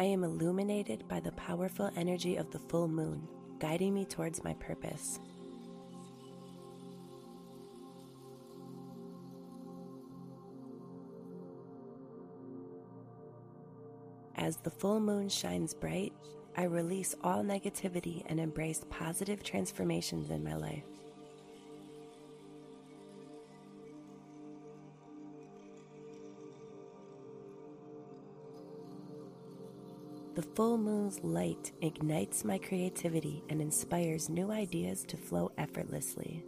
I am illuminated by the powerful energy of the full moon, guiding me towards my purpose. As the full moon shines bright, I release all negativity and embrace positive transformations in my life. The full moon's light ignites my creativity and inspires new ideas to flow effortlessly.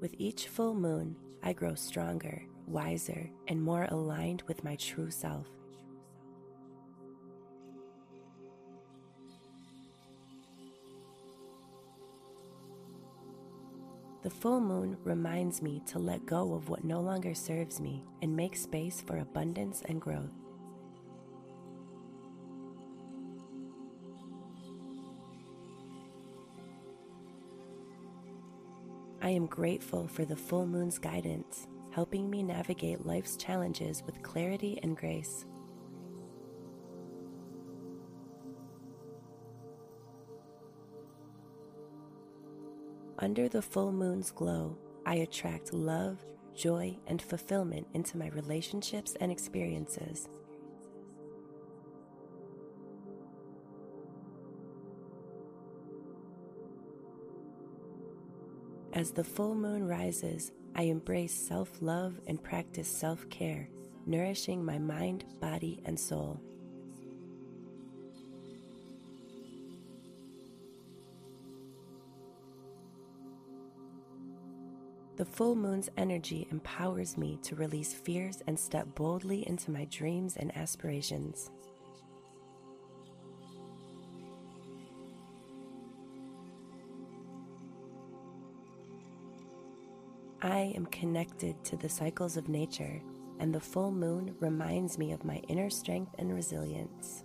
With each full moon, I grow stronger, wiser, and more aligned with my true self. The full moon reminds me to let go of what no longer serves me and make space for abundance and growth. I am grateful for the full moon's guidance, helping me navigate life's challenges with clarity and grace. Under the full moon's glow, I attract love, joy, and fulfillment into my relationships and experiences. As the full moon rises, I embrace self love and practice self care, nourishing my mind, body, and soul. The full moon's energy empowers me to release fears and step boldly into my dreams and aspirations. I am connected to the cycles of nature, and the full moon reminds me of my inner strength and resilience.